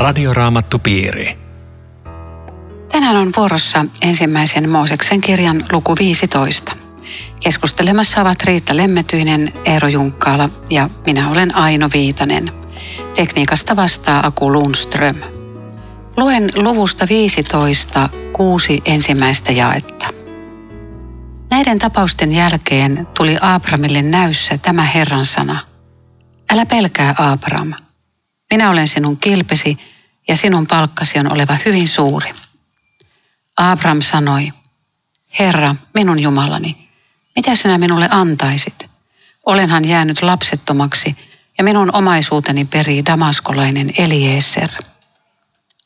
Radioraamattupiiri. Tänään on vuorossa ensimmäisen Mooseksen kirjan luku 15. Keskustelemassa ovat Riitta Lemmetyinen, Eero Junkkaala ja minä olen Aino Viitanen. Tekniikasta vastaa Aku Lundström. Luen luvusta 15 kuusi ensimmäistä jaetta. Näiden tapausten jälkeen tuli Aabramille näyssä tämä Herran sana. Älä pelkää Aabram. Minä olen sinun kilpesi ja sinun palkkasi on oleva hyvin suuri. Abraham sanoi, Herra, minun Jumalani, mitä sinä minulle antaisit? Olenhan jäänyt lapsettomaksi ja minun omaisuuteni perii damaskolainen Eliezer.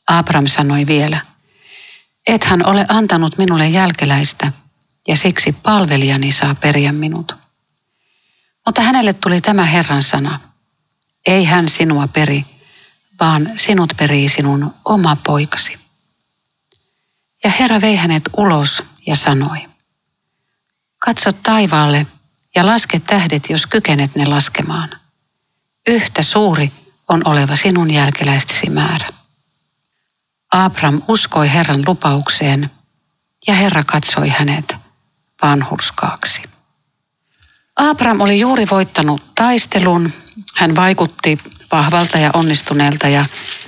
Abraham sanoi vielä, ethän ole antanut minulle jälkeläistä ja siksi palvelijani saa periä minut. Mutta hänelle tuli tämä Herran sana, ei hän sinua peri, vaan sinut perii sinun oma poikasi. Ja Herra vei hänet ulos ja sanoi, katso taivaalle ja laske tähdet, jos kykenet ne laskemaan. Yhtä suuri on oleva sinun jälkeläistesi määrä. Abram uskoi Herran lupaukseen ja Herra katsoi hänet vanhurskaaksi. Abram oli juuri voittanut taistelun. Hän vaikutti vahvalta ja onnistuneelta ja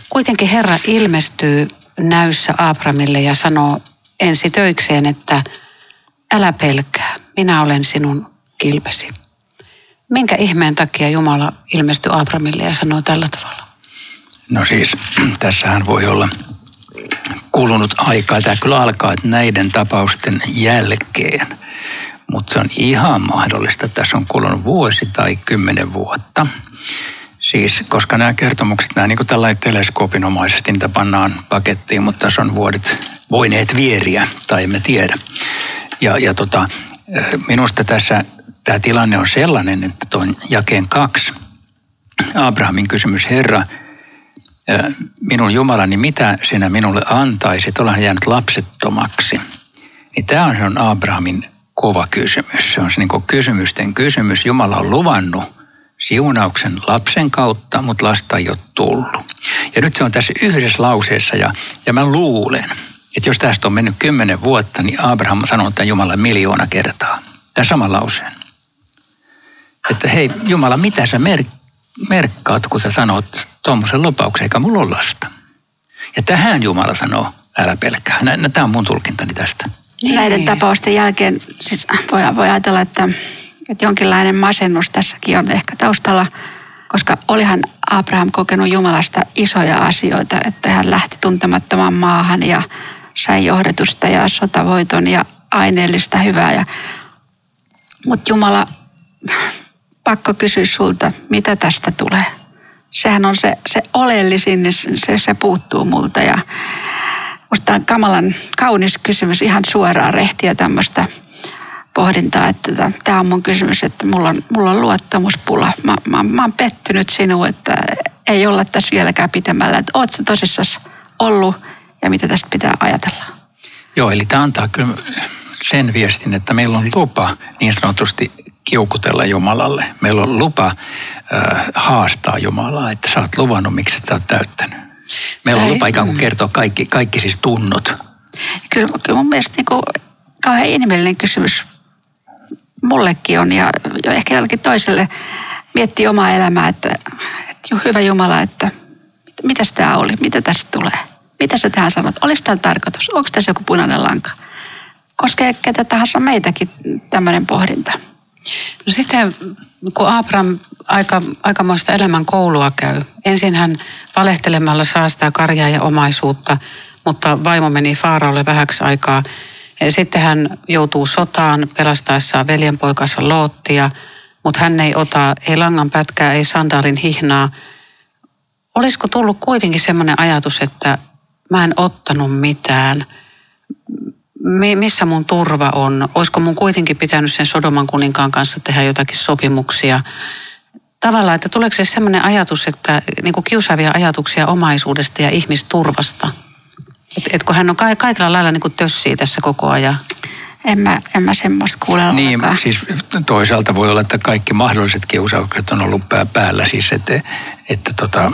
kuitenkin Herra ilmestyy näyssä Abramille ja sanoo ensi töikseen, että älä pelkää, minä olen sinun kilpesi. Minkä ihmeen takia Jumala ilmestyi Abramille ja sanoi tällä tavalla? No siis, tässähän voi olla kulunut aikaa. Tämä kyllä alkaa näiden tapausten jälkeen. Mutta se on ihan mahdollista, että tässä on kulunut vuosi tai kymmenen vuotta – Siis, koska nämä kertomukset, nämä niin kuin tällainen teleskoopinomaisesti, niitä pannaan pakettiin, mutta tässä on vuodet voineet vieriä, tai emme tiedä. Ja, ja tota, minusta tässä tämä tilanne on sellainen, että tuon jakeen kaksi, Abrahamin kysymys, Herra, minun Jumalani, mitä sinä minulle antaisit, olen jäänyt lapsettomaksi. Niin tämä on Abrahamin kova kysymys. Se on se niin kysymysten kysymys. Jumala on luvannut siunauksen lapsen kautta, mutta lasta ei ole tullut. Ja nyt se on tässä yhdessä lauseessa ja, ja mä luulen, että jos tästä on mennyt kymmenen vuotta, niin Abraham sanoo tämän Jumala miljoona kertaa. Tämä sama lauseen. Että hei Jumala, mitä sä mer- merkkaat, kun sä sanot tuommoisen lupauksen, eikä mulla ole lasta. Ja tähän Jumala sanoo, älä pelkää. Tämä on mun tulkintani tästä. Näiden tapausten jälkeen siis voi, voi ajatella, että että jonkinlainen masennus tässäkin on ehkä taustalla, koska olihan Abraham kokenut Jumalasta isoja asioita, että hän lähti tuntemattomaan maahan ja sai johdetusta ja sotavoiton ja aineellista hyvää. Ja... Mutta Jumala, pakko kysyä sulta, mitä tästä tulee? Sehän on se, se oleellisin, niin se, se puuttuu multa ja musta on kamalan kaunis kysymys, ihan suoraan rehtiä tämmöistä pohdintaa, että tota, tämä on mun kysymys, että mulla on, mulla on luottamuspula. Mä, mä, mä oon pettynyt sinuun, että ei olla tässä vieläkään pitemmällä. Että oot sä tosissaan ollut ja mitä tästä pitää ajatella? Joo, eli tämä antaa kyllä sen viestin, että meillä on lupa niin sanotusti kiukutella Jumalalle. Meillä on lupa äh, haastaa Jumalaa, että sä oot luvannut, miksi et sä oot täyttänyt. Meillä on lupa ikään kuin kertoa kaikki, kaikki siis tunnut. Kyllä, kyllä mun mielestä niin kuin, kauhean inhimillinen kysymys mullekin on ja jo ehkä jollekin toiselle miettii omaa elämää, että, että hyvä Jumala, että mitä tämä oli, mitä tästä tulee, mitä sä tähän sanot, olisi tämä tarkoitus, onko tässä joku punainen lanka. Koskee ketä tahansa meitäkin tämmöinen pohdinta. No sitten kun Abraham aika, aikamoista elämän koulua käy. Ensin hän valehtelemalla saastaa karjaa ja omaisuutta, mutta vaimo meni Faaraolle vähäksi aikaa sitten hän joutuu sotaan pelastaessaan veljenpoikansa Loottia, mutta hän ei ota ei langan pätkää, ei sandaalin hihnaa. Olisiko tullut kuitenkin semmoinen ajatus, että mä en ottanut mitään, missä mun turva on? Olisiko mun kuitenkin pitänyt sen Sodoman kuninkaan kanssa tehdä jotakin sopimuksia? Tavallaan, että tuleeko se semmoinen ajatus, että niin kiusaavia ajatuksia omaisuudesta ja ihmisturvasta – että et kun hän on ka- kaikilla lailla niin kuin tössii tässä koko ajan. En mä, en mä semmoista kuule Niin, siis toisaalta voi olla, että kaikki mahdolliset kiusaukset on ollut pää päällä. Siis että, että tota,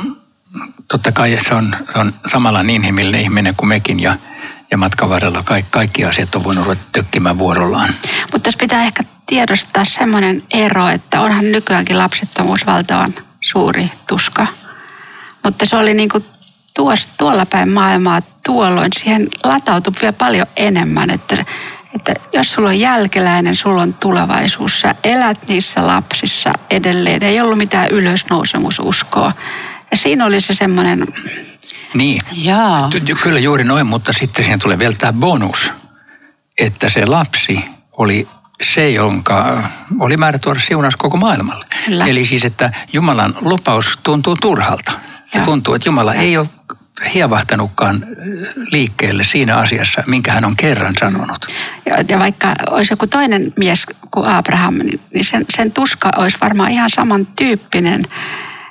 totta kai se on, se on samalla inhimillinen ihminen kuin mekin ja, ja matkan varrella kaikki, kaikki asiat on voinut ruveta tökkimään vuorollaan. Mutta tässä pitää ehkä tiedostaa semmoinen ero, että onhan nykyäänkin lapsettomuus valtavan suuri tuska. Mutta se oli niin kuin tuossa, tuolla päin maailmaa tuolloin, siihen latautui vielä paljon enemmän, että, että jos sulla on jälkeläinen, sulla on tulevaisuus, sä elät niissä lapsissa edelleen, ei ollut mitään ylösnousemususkoa. Ja siinä oli se semmoinen... Niin, Jaa. kyllä juuri noin, mutta sitten siihen tulee vielä tämä bonus, että se lapsi oli se, jonka oli määrä tuoda siunaus koko maailmalle. Kyllä. Eli siis, että Jumalan lupaus tuntuu turhalta. Se Joo. tuntuu, että Jumala ei ole hievahtanutkaan liikkeelle siinä asiassa, minkä hän on kerran sanonut. Ja, ja vaikka olisi joku toinen mies kuin Abraham, niin niin sen, sen tuska olisi varmaan ihan samantyyppinen,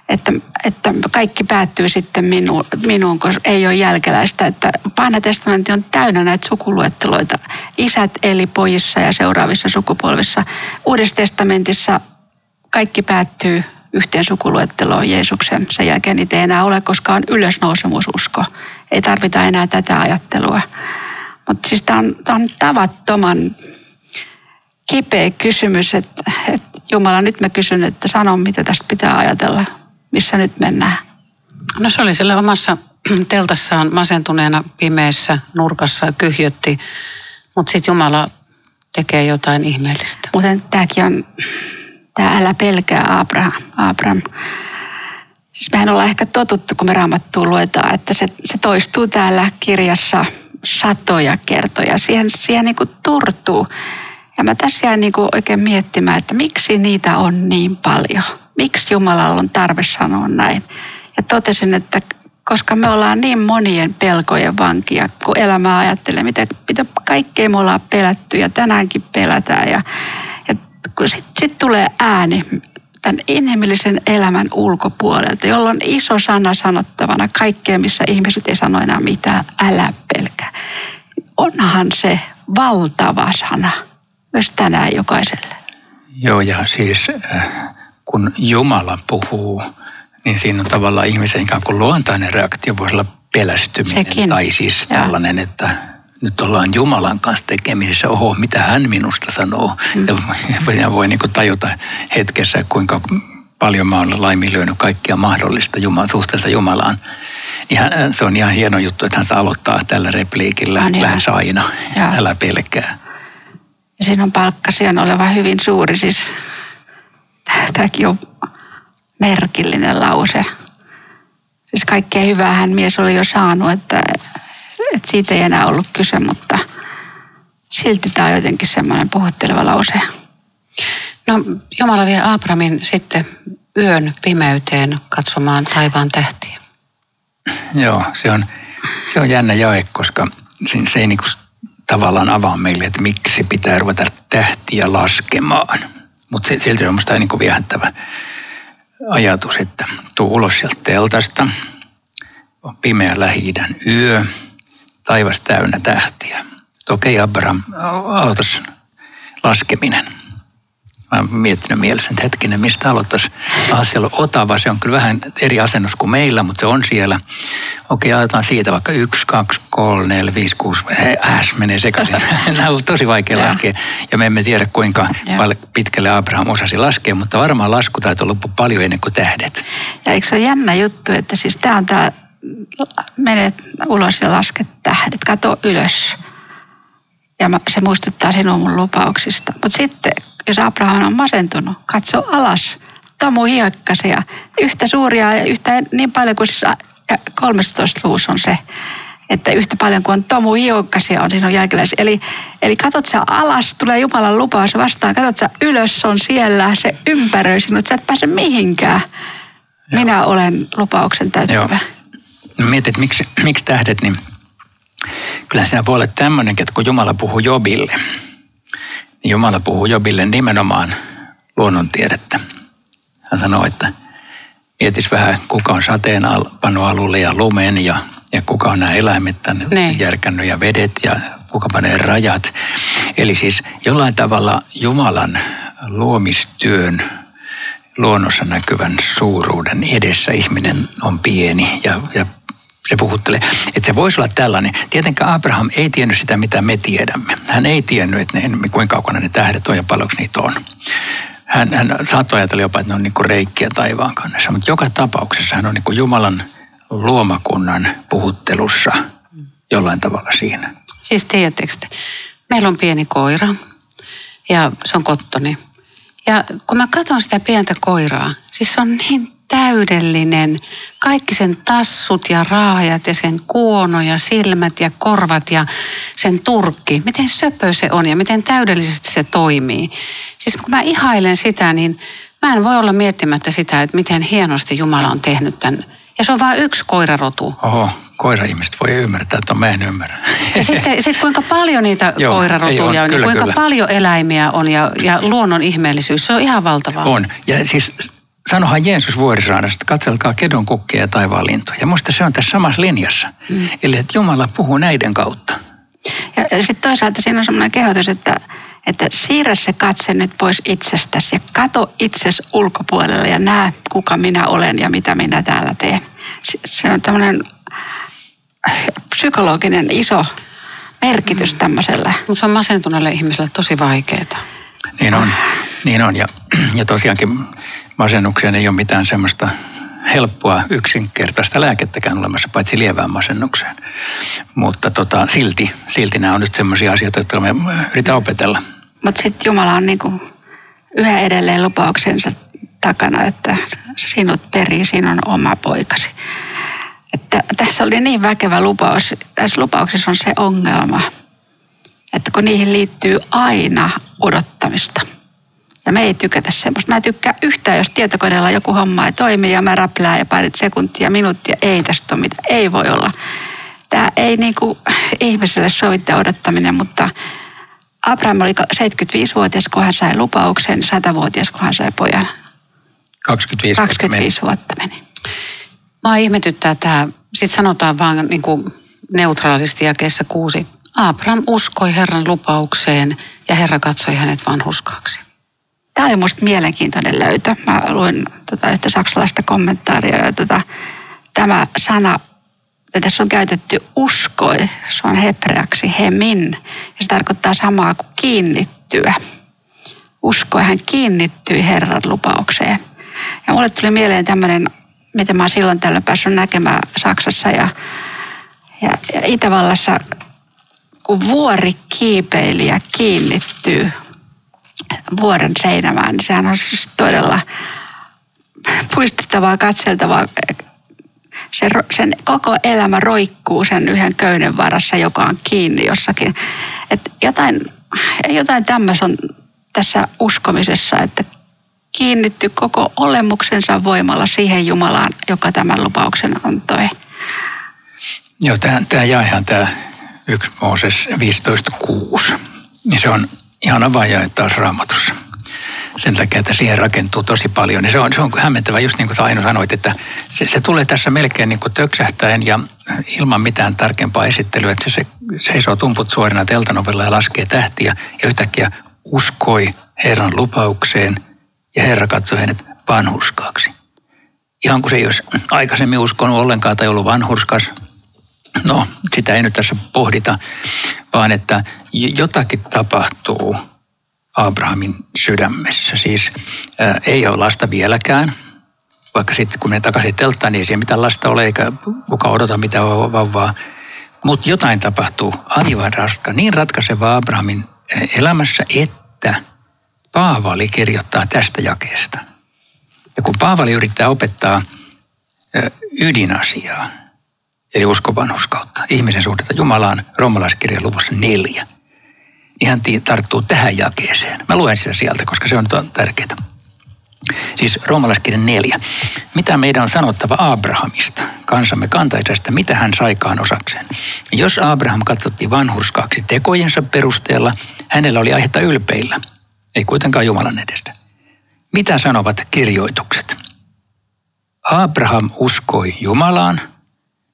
että, että kaikki päättyy sitten minu, minuun, koska ei ole jälkeläistä. Että Vanha testamentti on täynnä näitä sukuluetteloita. Isät eli pojissa ja seuraavissa sukupolvissa. Uudessa testamentissa kaikki päättyy yhteen sukuluetteloon Jeesuksen. Sen jälkeen niitä ei enää ole, koska on ylösnousemususko. Ei tarvita enää tätä ajattelua. Mutta siis tämä on, tää on tavattoman kipeä kysymys, että, että Jumala, nyt mä kysyn, että sano, mitä tästä pitää ajatella, missä nyt mennään. No se oli siellä omassa teltassaan masentuneena pimeässä nurkassa kyhjötti, mutta sitten Jumala tekee jotain ihmeellistä. Muuten tämäkin on, tämä älä pelkää Abraham. Abraham. Siis mehän ollaan ehkä totuttu, kun me raamattua luetaan, että se, se toistuu täällä kirjassa satoja kertoja. Siihen, siihen niin kuin turtuu. Ja mä tässä jäin niin kuin oikein miettimään, että miksi niitä on niin paljon. Miksi Jumalalla on tarve sanoa näin. Ja totesin, että koska me ollaan niin monien pelkojen vankia, kun elämää ajattelee, mitä, mitä kaikkea me ollaan pelätty ja tänäänkin pelätään. Ja kun sitten sit tulee ääni tämän inhimillisen elämän ulkopuolelta, jolla on iso sana sanottavana kaikkea, missä ihmiset ei sano enää mitään, älä pelkää. Onhan se valtava sana myös tänään jokaiselle. Joo, ja siis äh, kun Jumala puhuu, niin siinä on tavallaan ihmisen ikään kuin luontainen reaktio, voisi olla pelästyminen. Sekin. Tai siis Joo. tällainen, että nyt ollaan Jumalan kanssa tekemisissä, oho, mitä hän minusta sanoo. Mm. Ja, voi niin kuin tajuta hetkessä, kuinka paljon mä oon laiminlyönyt kaikkia mahdollista Jumala, suhteessa Jumalaan. Niin hän, se on ihan hieno juttu, että hän saa aloittaa tällä repliikillä On lähes aina. Joo. Älä pelkää. Ja siinä on palkkasijan oleva hyvin suuri. Siis tämäkin on merkillinen lause. Siis kaikkea hyvää hän mies oli jo saanut, että, että siitä ei enää ollut kyse, mutta silti tämä on jotenkin semmoinen puhutteleva lause. No Jumala vie Abramin sitten yön pimeyteen katsomaan taivaan tähtiä. Joo, se on, se on jännä jae, koska se, se ei niinku tavallaan avaa meille, että miksi pitää ruveta tähtiä laskemaan. Mutta silti on musta niinku viehättävä ajatus, että tuu ulos sieltä teltasta, on pimeä lähi yö, taivas täynnä tähtiä. Okei, Abraham, aloitas laskeminen. Mä oon miettinyt mielessä, että hetkinen, mistä aloittaisi. Ah, siellä on Otava, se on kyllä vähän eri asennus kuin meillä, mutta se on siellä. Okei, aloitetaan siitä vaikka yksi, kaksi, kolme, neljä, viisi, kuusi. Hei, äs menee sekaisin. Nämä on tosi vaikea Joo. laskea. Ja me emme tiedä, kuinka paljon pitkälle Abraham osasi laskea, mutta varmaan lasku täytyy loppu paljon ennen kuin tähdet. Ja eikö se ole jännä juttu, että siis tämä on tämä, menet ulos ja lasket tähdet, kato ylös. Ja mä, se muistuttaa sinun mun lupauksista. Mutta sitten, jos Abraham on masentunut, katso alas. Tomu hiekkasia, yhtä suuria ja yhtä niin paljon kuin siis a- ja 13 luus on se, että yhtä paljon kuin on Tomu hiukkasia on sinun jälkeläisiä. Eli, eli katot sä alas, tulee Jumalan lupaus vastaan, katot sä ylös, on siellä, se ympäröi sinut, sä et pääse mihinkään. Minä olen lupauksen täyttävä. Joo. Mietit, miksi, miksi tähdet, niin kyllä siinä voi olla tämmöinenkin, että kun Jumala puhuu Jobille, niin Jumala puhuu Jobille nimenomaan luonnontiedettä. Hän sanoo, että mietis vähän, kuka on sateen al- pannut alulle ja lumen ja, ja kuka on nämä eläimet tänne Niin. järkännyt ja vedet ja kuka panee rajat. Eli siis jollain tavalla Jumalan luomistyön luonnossa näkyvän suuruuden edessä ihminen on pieni ja, ja se puhuttelee. Että se voisi olla tällainen. Tietenkään Abraham ei tiennyt sitä, mitä me tiedämme. Hän ei tiennyt, että ne, kuinka kaukana ne tähdet on ja paljonko niitä on. Hän, hän saattoi ajatella jopa, että ne on niin reikkiä taivaan kannessa. Mutta joka tapauksessa hän on niin Jumalan luomakunnan puhuttelussa jollain tavalla siinä. Siis tiedättekö te, meillä on pieni koira ja se on kottoni. Ja kun mä katson sitä pientä koiraa, siis se on niin täydellinen. Kaikki sen tassut ja raajat ja sen kuono ja silmät ja korvat ja sen turkki. Miten söpö se on ja miten täydellisesti se toimii. Siis kun mä ihailen sitä, niin mä en voi olla miettimättä sitä, että miten hienosti Jumala on tehnyt tämän. Ja se on vain yksi koirarotu. Oho, koira-ihmiset voi ymmärtää, että mä en ymmärrä. Ja sitten sit kuinka paljon niitä Joo, koirarotuja on, kyllä, ja kuinka kyllä. paljon eläimiä on ja, ja luonnon ihmeellisyys, se on ihan valtavaa. On, ja siis sanohan Jeesus vuorisaaresta, että katselkaa kedon kukkia ja taivaan lintuja. Ja musta se on tässä samassa linjassa. Mm. Eli että Jumala puhuu näiden kautta. Ja sitten toisaalta siinä on semmoinen kehotus, että, että siirrä se katse nyt pois itsestäsi ja kato itses ulkopuolelle ja näe, kuka minä olen ja mitä minä täällä teen. Se on tämmöinen psykologinen iso merkitys mm. tämmöisellä. Mutta se on masentuneelle ihmiselle tosi vaikeaa. Niin on, niin on. Ja, ja tosiaankin masennukseen ei ole mitään semmoista helppoa yksinkertaista lääkettäkään olemassa, paitsi lievään masennukseen. Mutta tota, silti, silti nämä on nyt semmoisia asioita, joita me yritetään opetella. Mutta sitten Jumala on niinku yhä edelleen lupauksensa takana, että sinut perii, siinä on oma poikasi. Että tässä oli niin väkevä lupaus. Tässä lupauksessa on se ongelma, että kun niihin liittyy aina odottamista – ja me ei tykätä semmoista. Mä tykkään yhtään, jos tietokoneella joku homma ei toimi ja mä räplään ja painit sekuntia, minuuttia. Ei tästä ole mitään. Ei voi olla. Tämä ei niin kuin ihmiselle sovittaa odottaminen, mutta Abraham oli 75-vuotias, kun hän sai lupauksen, 100-vuotias, kun hän sai pojan. 25, 25 vuotta meni. Mä ihmetyttää tämä. Sitten sanotaan vaan niin kuin neutraalisti jakeessa kuusi. Abraham uskoi Herran lupaukseen ja Herra katsoi hänet vanhuskaaksi. Tämä oli minusta mielenkiintoinen löytö. Mä luin tota yhtä saksalaista kommentaaria ja tota, tämä sana, tässä on käytetty uskoi, se on hebreaksi hemin ja se tarkoittaa samaa kuin kiinnittyä. Uskoi, hän kiinnittyi Herran lupaukseen. Ja mulle tuli mieleen tämmöinen, miten mä oon silloin tällä päässyt näkemään Saksassa ja, ja, ja Itävallassa, kun vuori kiipeilijä kiinnittyy vuoren seinämään, niin sehän on siis todella puistettavaa, katseltavaa. Se, sen koko elämä roikkuu sen yhden köyden varassa, joka on kiinni jossakin. Et jotain, jotain tämmöistä on tässä uskomisessa, että kiinnitty koko olemuksensa voimalla siihen Jumalaan, joka tämän lupauksen antoi. Joo, tämä jaehan tämä 1 Mooses 15.6. Niin se on ihan avajae taas raamatussa. Sen takia, että siihen rakentuu tosi paljon. Ja se on, se on hämmentävä, just niin kuin Aino sanoit, että se, se tulee tässä melkein niin kuin töksähtäen ja ilman mitään tarkempaa esittelyä, että se, se seisoo tumput suorina teltanovella ja laskee tähtiä ja yhtäkkiä uskoi Herran lupaukseen ja Herra katsoi hänet vanhurskaaksi. Ihan kuin se ei olisi aikaisemmin uskonut ollenkaan tai ollut vanhurskas, No, sitä ei nyt tässä pohdita, vaan että jotakin tapahtuu Abrahamin sydämessä. Siis ää, ei ole lasta vieläkään, vaikka sitten kun ne takaisin telttaan, niin ei siellä mitään lasta ole, eikä kuka odota mitään vauvaa. Mutta jotain tapahtuu aivan raska, niin ratkaiseva Abrahamin elämässä, että Paavali kirjoittaa tästä jakeesta. Ja kun Paavali yrittää opettaa ydinasiaa, eli uskovanhuskautta, ihmisen suhdetta Jumalaan, romalaiskirjan luvussa neljä. Hän tarttuu tähän jakeeseen. Mä luen sitä sieltä, koska se on tärkeää. Siis roomalaiskirjan neljä. Mitä meidän on sanottava Abrahamista, kansamme kantaisesta, mitä hän saikaan osakseen? Jos Abraham katsottiin vanhurskaaksi tekojensa perusteella, hänellä oli aihetta ylpeillä, ei kuitenkaan Jumalan edestä. Mitä sanovat kirjoitukset? Abraham uskoi Jumalaan –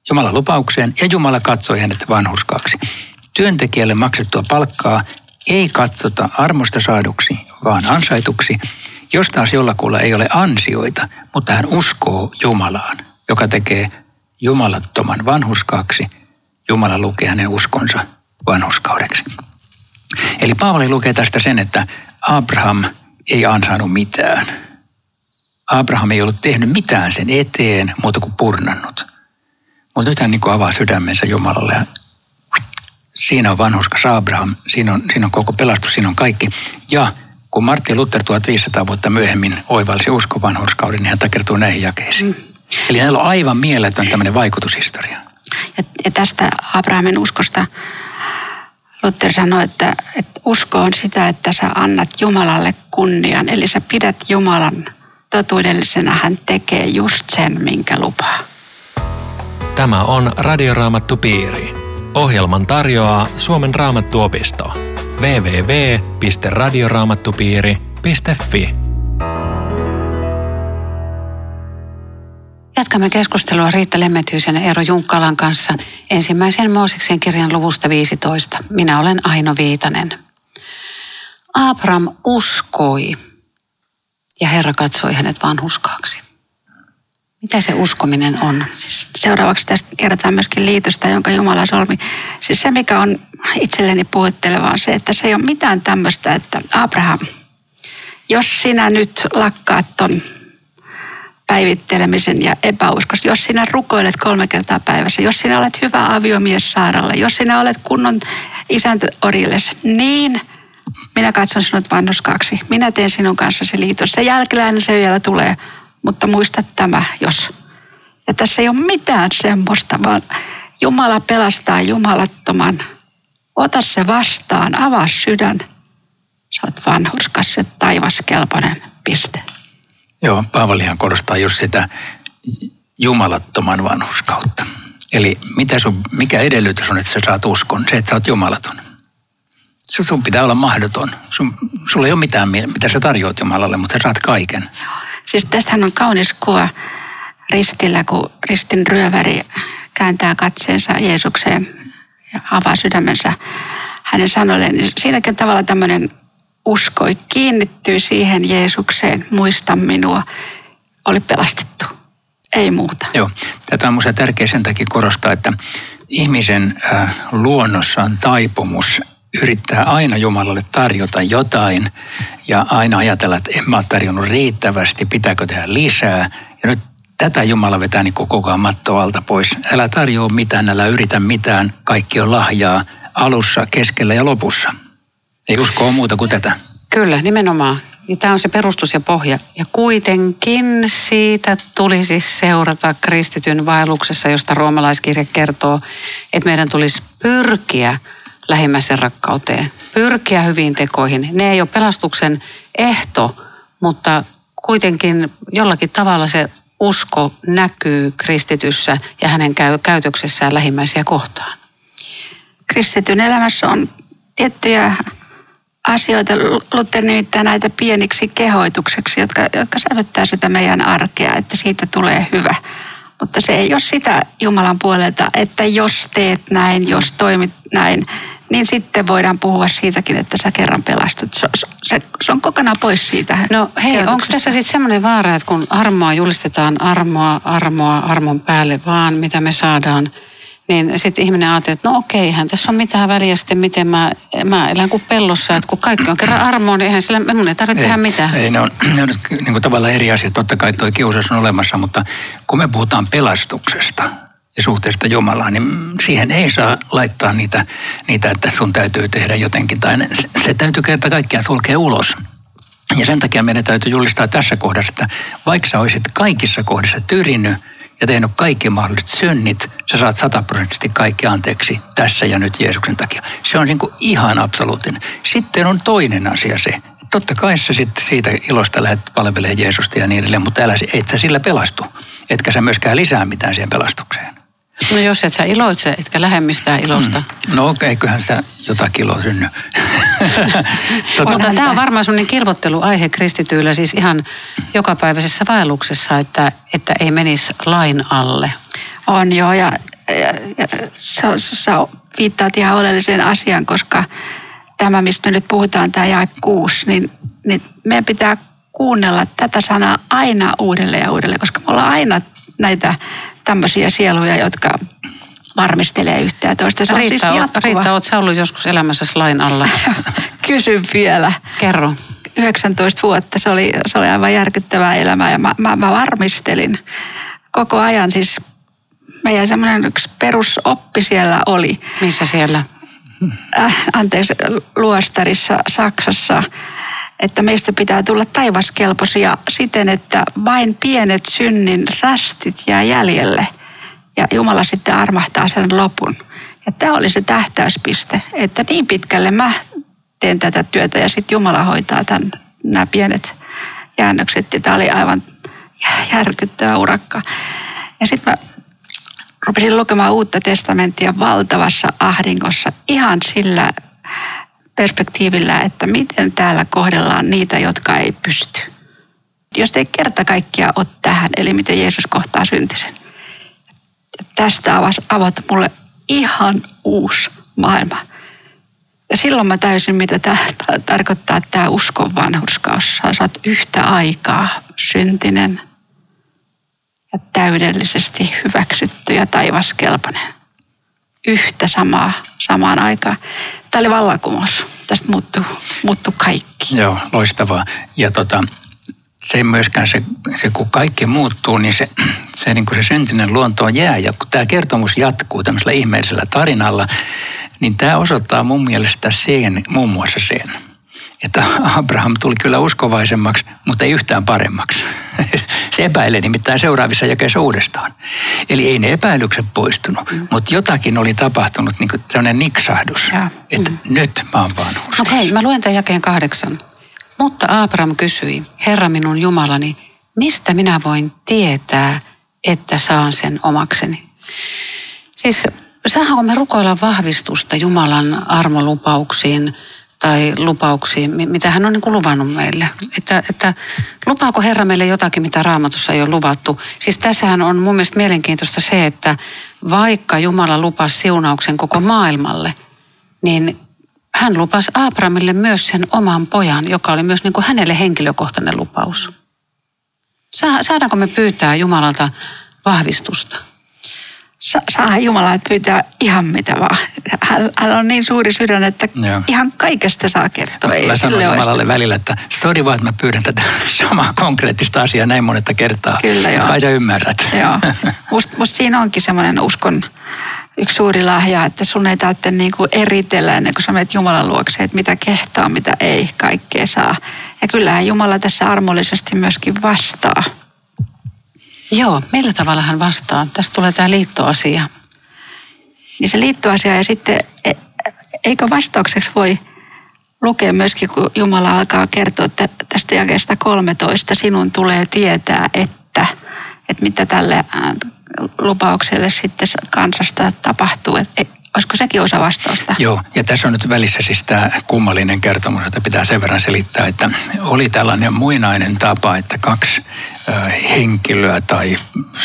Jumalan lupaukseen ja Jumala katsoi hänet vanhuskaaksi. Työntekijälle maksettua palkkaa ei katsota armosta saaduksi, vaan ansaituksi, Jos taas jollakulla ei ole ansioita, mutta hän uskoo Jumalaan, joka tekee jumalattoman vanhuskaaksi, Jumala lukee hänen uskonsa vanhuskaudeksi. Eli Paavali lukee tästä sen, että Abraham ei ansainnut mitään. Abraham ei ollut tehnyt mitään sen eteen, muuta kuin purnannut. Mutta nyt hän niin avaa sydämensä Jumalalle siinä on vanhuskas Abraham, siinä on, siinä on koko pelastus, siinä on kaikki. Ja kun Martin Luther 1500 vuotta myöhemmin oivalsi uskon vanhurskauden, niin hän takertuu näihin jakeisiin. Mm. Eli näillä on aivan mieletön tämmöinen vaikutushistoria. Ja, ja tästä Abrahamin uskosta Luther sanoi, että, että usko on sitä, että sä annat Jumalalle kunnian. Eli sä pidät Jumalan totuudellisena, hän tekee just sen, minkä lupaa. Tämä on Radioraamattu Piiri. Ohjelman tarjoaa Suomen raamattuopisto. www.radioraamattupiiri.fi Jatkamme keskustelua Riitta Lemmetyisen ja Eero Junkkalan kanssa ensimmäisen Mooseksen kirjan luvusta 15. Minä olen Aino Viitanen. Abraham uskoi ja Herra katsoi hänet vanhuskaaksi. Mitä se uskominen on? Siis seuraavaksi tästä kerrotaan myöskin liitosta, jonka Jumala solmi. Siis se, mikä on itselleni puhutteleva, on se, että se ei ole mitään tämmöistä, että Abraham, jos sinä nyt lakkaat ton päivittelemisen ja epäuskos, jos sinä rukoilet kolme kertaa päivässä, jos sinä olet hyvä aviomies Saaralle, jos sinä olet kunnon isäntä Orilles, niin minä katson sinut vanhuskaaksi. Minä teen sinun kanssasi liiton. Se jälkeläinen se vielä tulee, mutta muista tämä, jos. Ja tässä ei ole mitään semmoista, vaan Jumala pelastaa jumalattoman. Ota se vastaan, avaa sydän. Sä oot vanhurskas ja taivaskelpoinen, piste. Joo, Paavalihan korostaa just sitä jumalattoman vanhuskautta. Eli mitä sun, mikä edellytys on, että sä saat uskon? Se, että sä oot jumalaton. Sun, sun pitää olla mahdoton. Sun, sulla ei ole mitään, mitä sä tarjoat Jumalalle, mutta sä saat kaiken. Joo. Siis tästähän on kaunis kuva ristillä, kun ristin ryöväri kääntää katseensa Jeesukseen ja avaa sydämensä hänen sanoilleen. Niin siinäkin tavalla tämmöinen uskoi, kiinnittyy siihen Jeesukseen, muista minua, oli pelastettu. Ei muuta. Joo, tätä on minusta tärkeä sen takia korostaa, että ihmisen äh, luonnossa on taipumus yrittää aina Jumalalle tarjota jotain ja aina ajatella, että en mä ole tarjonnut riittävästi, pitääkö tehdä lisää. Ja nyt tätä Jumala vetää niin koko ajan matto alta pois. Älä tarjoa mitään, älä yritä mitään, kaikki on lahjaa alussa, keskellä ja lopussa. Ei uskoa muuta kuin tätä. Kyllä, nimenomaan. Tämä on se perustus ja pohja. Ja kuitenkin siitä tulisi seurata kristityn vaelluksessa, josta roomalaiskirja kertoo, että meidän tulisi pyrkiä lähimmäisen rakkauteen, pyrkiä hyviin tekoihin. Ne ei ole pelastuksen ehto, mutta kuitenkin jollakin tavalla se usko näkyy kristityssä ja hänen käytöksessään lähimmäisiä kohtaan. Kristityn elämässä on tiettyjä asioita, Luther nimittäin näitä pieniksi kehoitukseksi, jotka, jotka sävyttää sitä meidän arkea, että siitä tulee hyvä. Mutta se ei ole sitä Jumalan puolelta, että jos teet näin, jos toimit näin, niin sitten voidaan puhua siitäkin, että sä kerran pelastut. Se, se, se on kokonaan pois siitä. No hei, onko tässä sitten semmoinen vaara, että kun armoa julistetaan armoa, armoa, armon päälle vaan, mitä me saadaan – niin sitten ihminen ajattelee, että no okei, eihän tässä on mitään väliä sitten, miten mä, mä elän kuin pellossa. Että kun kaikki on kerran armoa, niin eihän sillä, mun ei tarvitse ei, tehdä mitään. Ei, ne on, ne on niin kuin tavallaan eri asia. Totta kai tuo kiusaus on olemassa, mutta kun me puhutaan pelastuksesta ja suhteesta Jumalaan, niin siihen ei saa laittaa niitä, niitä että sun täytyy tehdä jotenkin. Tai se, se täytyy kerta kaikkiaan sulkea ulos. Ja sen takia meidän täytyy julistaa tässä kohdassa, että vaikka sä olisit kaikissa kohdissa tyrinnyt – ja tehnyt kaikki mahdolliset synnit, sä saat sataprosenttisesti kaikki anteeksi tässä ja nyt Jeesuksen takia. Se on niin kuin ihan absoluuttinen. Sitten on toinen asia se, totta kai sä sitten siitä ilosta lähdet palvelemaan Jeesusta ja niin edelleen, mutta älä, et sä sillä pelastu. Etkä sä myöskään lisää mitään siihen pelastukseen. No jos et sä iloitse, etkä lähemmistää ilosta. Mm. No eiköhän sitä jotakin iloa synny. tota, Mutta tämä on varmaan sellainen kilvotteluaihe kristityillä siis ihan jokapäiväisessä vaelluksessa, että, että ei menisi lain alle. On joo ja, ja, ja sä, sä viittaat ihan oleelliseen asiaan, koska tämä, mistä me nyt puhutaan, tämä jae kuusi, niin, niin meidän pitää kuunnella tätä sanaa aina uudelleen ja uudelleen, koska me ollaan aina näitä tämmöisiä sieluja, jotka varmistelee yhtä ja toista. Se Riitta, on siis Riitta, oot sä ollut joskus elämässä lain alla? Kysyn vielä. Kerro. 19 vuotta, se oli, se oli aivan järkyttävää elämää ja mä, mä, mä varmistelin koko ajan. Siis meidän semmoinen yksi perusoppi siellä oli. Missä siellä? Äh, anteeksi, Luostarissa, Saksassa että meistä pitää tulla taivaskelpoisia siten, että vain pienet synnin rästit jää jäljelle ja Jumala sitten armahtaa sen lopun. Ja tämä oli se tähtäyspiste, että niin pitkälle mä teen tätä työtä ja sitten Jumala hoitaa tämän, nämä pienet jäännökset. Ja tämä oli aivan järkyttävä urakka. Ja sitten mä rupesin lukemaan uutta testamenttia valtavassa ahdingossa ihan sillä perspektiivillä, että miten täällä kohdellaan niitä, jotka ei pysty. Jos ei kerta kaikkia ole tähän, eli miten Jeesus kohtaa syntisen. Ja tästä avasi avata mulle ihan uusi maailma. Ja silloin mä täysin, mitä tämä tarkoittaa tämä uskon vanhurskaus. Sä oot yhtä aikaa syntinen ja täydellisesti hyväksytty ja taivaskelpoinen. Yhtä samaa, samaan aikaan. Tämä oli vallankumous. Tästä muuttuu, muuttuu kaikki. Joo, loistavaa. Ja tota, se myöskään se, se, kun kaikki muuttuu, niin se, se, niin kuin se syntinen luonto jää. Ja kun tämä kertomus jatkuu tämmöisellä ihmeellisellä tarinalla, niin tämä osoittaa mun mielestä sen, muun muassa sen, että Abraham tuli kyllä uskovaisemmaksi, mutta ei yhtään paremmaksi. Se epäilee nimittäin seuraavissa jakeissa uudestaan. Eli ei ne epäilykset poistunut, mm. mutta jotakin oli tapahtunut, niin kuin sellainen niksahdus, ja. että mm. nyt mä oon vaan Mutta hei, mä luen tämän jakeen kahdeksan. Mutta Abraham kysyi, Herra minun Jumalani, mistä minä voin tietää, että saan sen omakseni? Siis saadaanko me rukoilla vahvistusta Jumalan armolupauksiin tai lupauksiin, mitä hän on niin kuin luvannut meille. Että, että lupaako Herra meille jotakin, mitä raamatussa ei ole luvattu. Siis tässähän on mun mielestä mielenkiintoista se, että vaikka Jumala lupasi siunauksen koko maailmalle, niin hän lupasi Abrahamille myös sen oman pojan, joka oli myös niin kuin hänelle henkilökohtainen lupaus. Saadaanko me pyytää Jumalalta vahvistusta? Saa Jumala pyytää ihan mitä vaan. Hän, hän on niin suuri sydän, että Joo. ihan kaikesta saa kertoa. Mä, mä sanon Jumalalle välillä, että sori vaan, että mä pyydän tätä samaa konkreettista asiaa näin monetta kertaa. Kyllä joo. Kai sä ymmärrät. Joo. Musta must siinä onkin semmoinen uskon yksi suuri lahja, että sun ei tarvitse niin kuin eritellä ennen kuin sä menet Jumalan luokse, että mitä kehtaa, mitä ei, kaikkea saa. Ja kyllähän Jumala tässä armollisesti myöskin vastaa. Joo, millä tavalla hän vastaa? Tästä tulee tämä liittoasia. Niin se liittoasia ja sitten e, eikö vastaukseksi voi lukea myöskin, kun Jumala alkaa kertoa että tästä jakeesta 13, sinun tulee tietää, että, että mitä tälle lupaukselle sitten kansasta tapahtuu. Että Olisiko sekin osa vastausta? Joo, ja tässä on nyt välissä siis tämä kummallinen kertomus, että pitää sen verran selittää, että oli tällainen muinainen tapa, että kaksi henkilöä tai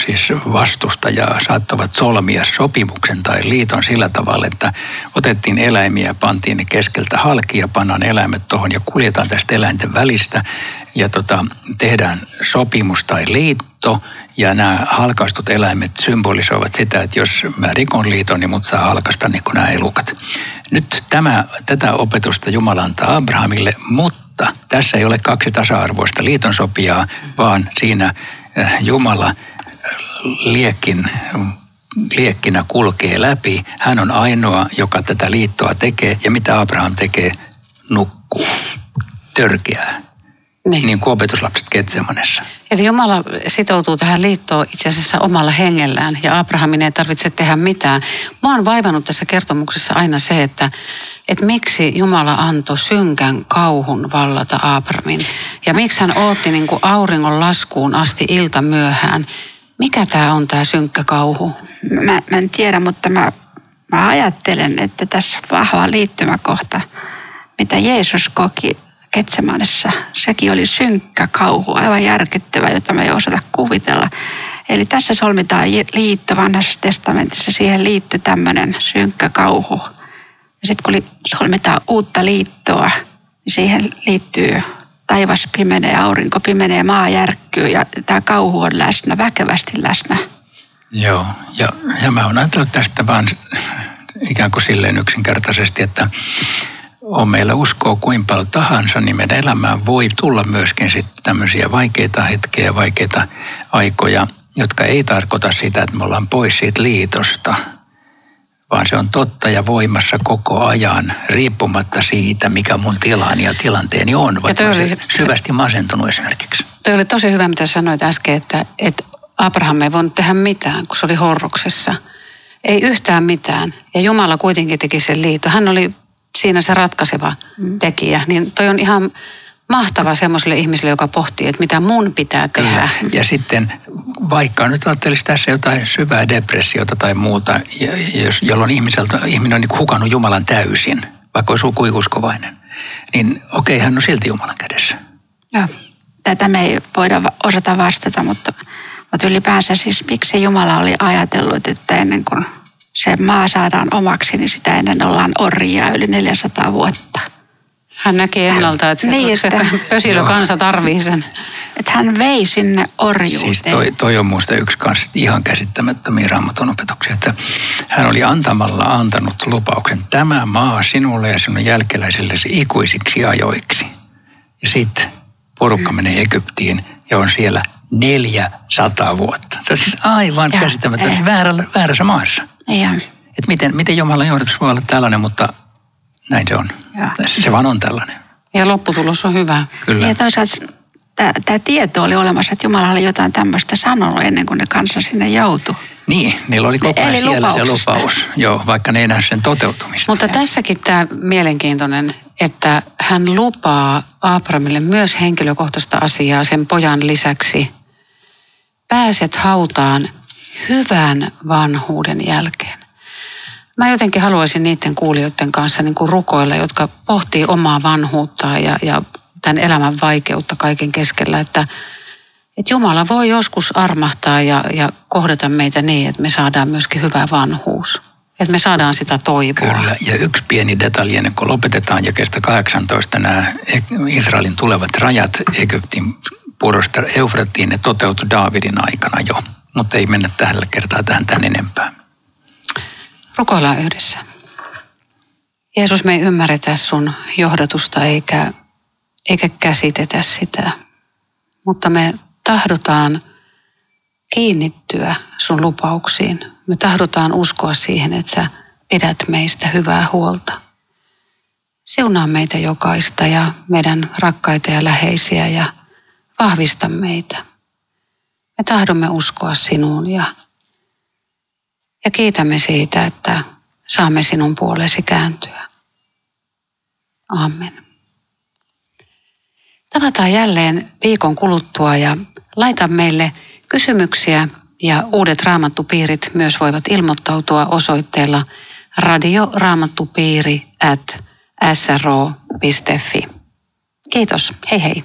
siis vastustajaa saattavat solmia sopimuksen tai liiton sillä tavalla, että otettiin eläimiä, pantiin ne keskeltä halki ja pannaan eläimet tuohon ja kuljetaan tästä eläinten välistä ja tota, tehdään sopimus tai liitto ja nämä halkaistut eläimet symbolisoivat sitä, että jos mä rikon liiton, niin mut saa halkasta niin kuin nämä elukat. Nyt tämä, tätä opetusta Jumala antaa Abrahamille, mutta tässä ei ole kaksi tasa-arvoista liiton sopijaa, vaan siinä eh, Jumala eh, liekin liekkinä kulkee läpi. Hän on ainoa, joka tätä liittoa tekee. Ja mitä Abraham tekee? Nukkuu. Törkeää. Niin. niin kuin opetuslapset Ketsemanessa. Eli Jumala sitoutuu tähän liittoon itse asiassa omalla hengellään ja Abrahamin ei tarvitse tehdä mitään. Mä oon vaivannut tässä kertomuksessa aina se, että, että miksi Jumala antoi synkän kauhun vallata Abrahamin ja miksi hän ootti niin kuin auringon laskuun asti ilta myöhään. Mikä tämä on tämä synkkä kauhu? Mä, mä en tiedä, mutta mä, mä ajattelen, että tässä vahva liittymäkohta, mitä Jeesus koki Ketsemanessa. Sekin oli synkkä kauhu, aivan järkyttävä, jota me ei osata kuvitella. Eli tässä solmitaan liitto vanhassa testamentissa, siihen liittyy tämmöinen synkkä kauhu. Ja sitten kun solmitaan uutta liittoa, niin siihen liittyy taivas pimenee, aurinko pimenee, maa järkkyy ja tämä kauhu on läsnä, väkevästi läsnä. Joo, ja, ja mä oon ajatellut tästä vaan ikään kuin silleen yksinkertaisesti, että on meillä uskoa kuin paljon tahansa, niin meidän elämään voi tulla myöskin sitten tämmöisiä vaikeita hetkiä, vaikeita aikoja, jotka ei tarkoita sitä, että me ollaan pois siitä liitosta, vaan se on totta ja voimassa koko ajan, riippumatta siitä, mikä mun tilani ja tilanteeni on, vaikka oli, syvästi masentunut esimerkiksi. Toi oli tosi hyvä, mitä sanoit äsken, että, että Abraham ei voinut tehdä mitään, kun se oli horroksessa. Ei yhtään mitään. Ja Jumala kuitenkin teki sen liiton. Hän oli siinä se ratkaiseva mm. tekijä. Niin toi on ihan mahtava semmoiselle ihmiselle, joka pohtii, että mitä mun pitää tehdä. Kyllä. Ja sitten vaikka nyt ajattelisi tässä jotain syvää depressiota tai muuta, jos, jolloin ihmiseltä, ihminen on niin hukannut Jumalan täysin, vaikka olisi kuikuskovainen, niin okei, hän on silti Jumalan kädessä. Joo. Tätä me ei voida osata vastata, mutta, mutta ylipäänsä siis miksi Jumala oli ajatellut, että ennen kuin se maa saadaan omaksi, niin sitä ennen ollaan orjia yli 400 vuotta. Hän näki ennalta, että se, niin, se että, kansa tarvii sen. Että hän vei sinne orjuuteen. Siis toi, toi on muista yksi kanssa ihan käsittämättömiä raamatun opetuksia, että hän oli antamalla antanut lupauksen, tämä maa sinulle ja sinun jälkeläisillesi ikuisiksi ajoiksi. Ja sitten porukka mm. menee Egyptiin ja on siellä 400 vuotta. Se on siis aivan käsittämätöntä eh. väärällä, väärässä maassa. Ja. Et miten, miten Jumalan johdatus voi olla tällainen, mutta näin se on. Ja. Se vaan on tällainen. Ja lopputulos on hyvä. Kyllä. Ja toisaalta tämä tieto oli olemassa, että Jumala oli jotain tämmöistä sanonut ennen kuin ne kanssa sinne joutui. Niin, niillä oli koko ajan siellä se lupaus, joo, vaikka ne ei näe sen toteutumista. Mutta tässäkin tämä mielenkiintoinen, että hän lupaa Abrahamille myös henkilökohtaista asiaa sen pojan lisäksi. Pääset hautaan hyvän vanhuuden jälkeen. Mä jotenkin haluaisin niiden kuulijoiden kanssa niin kuin rukoilla, jotka pohtii omaa vanhuuttaan ja, ja tämän elämän vaikeutta kaiken keskellä, että, että Jumala voi joskus armahtaa ja, ja kohdata meitä niin, että me saadaan myöskin hyvä vanhuus. Että me saadaan sitä toivoa. Kyllä, ja yksi pieni detalji ennen kuin lopetetaan kestä 18 nämä Israelin tulevat rajat Egyptin purosta Eufratiin, ne toteutui Daavidin aikana jo. Mutta ei mennä tällä kertaa tähän tän enempää. Rukoillaan yhdessä. Jeesus, me ei ymmärretä sun johdatusta eikä, eikä käsitetä sitä, mutta me tahdotaan kiinnittyä sun lupauksiin. Me tahdotaan uskoa siihen, että sä pidät meistä hyvää huolta. Seunaa meitä jokaista ja meidän rakkaita ja läheisiä ja vahvista meitä. Me tahdomme uskoa sinuun ja ja kiitämme siitä, että saamme sinun puolesi kääntyä. Amen. Tavataan jälleen viikon kuluttua ja laita meille kysymyksiä ja uudet raamattupiirit myös voivat ilmoittautua osoitteella radioraamattupiiri at sro.fi. Kiitos. Hei hei.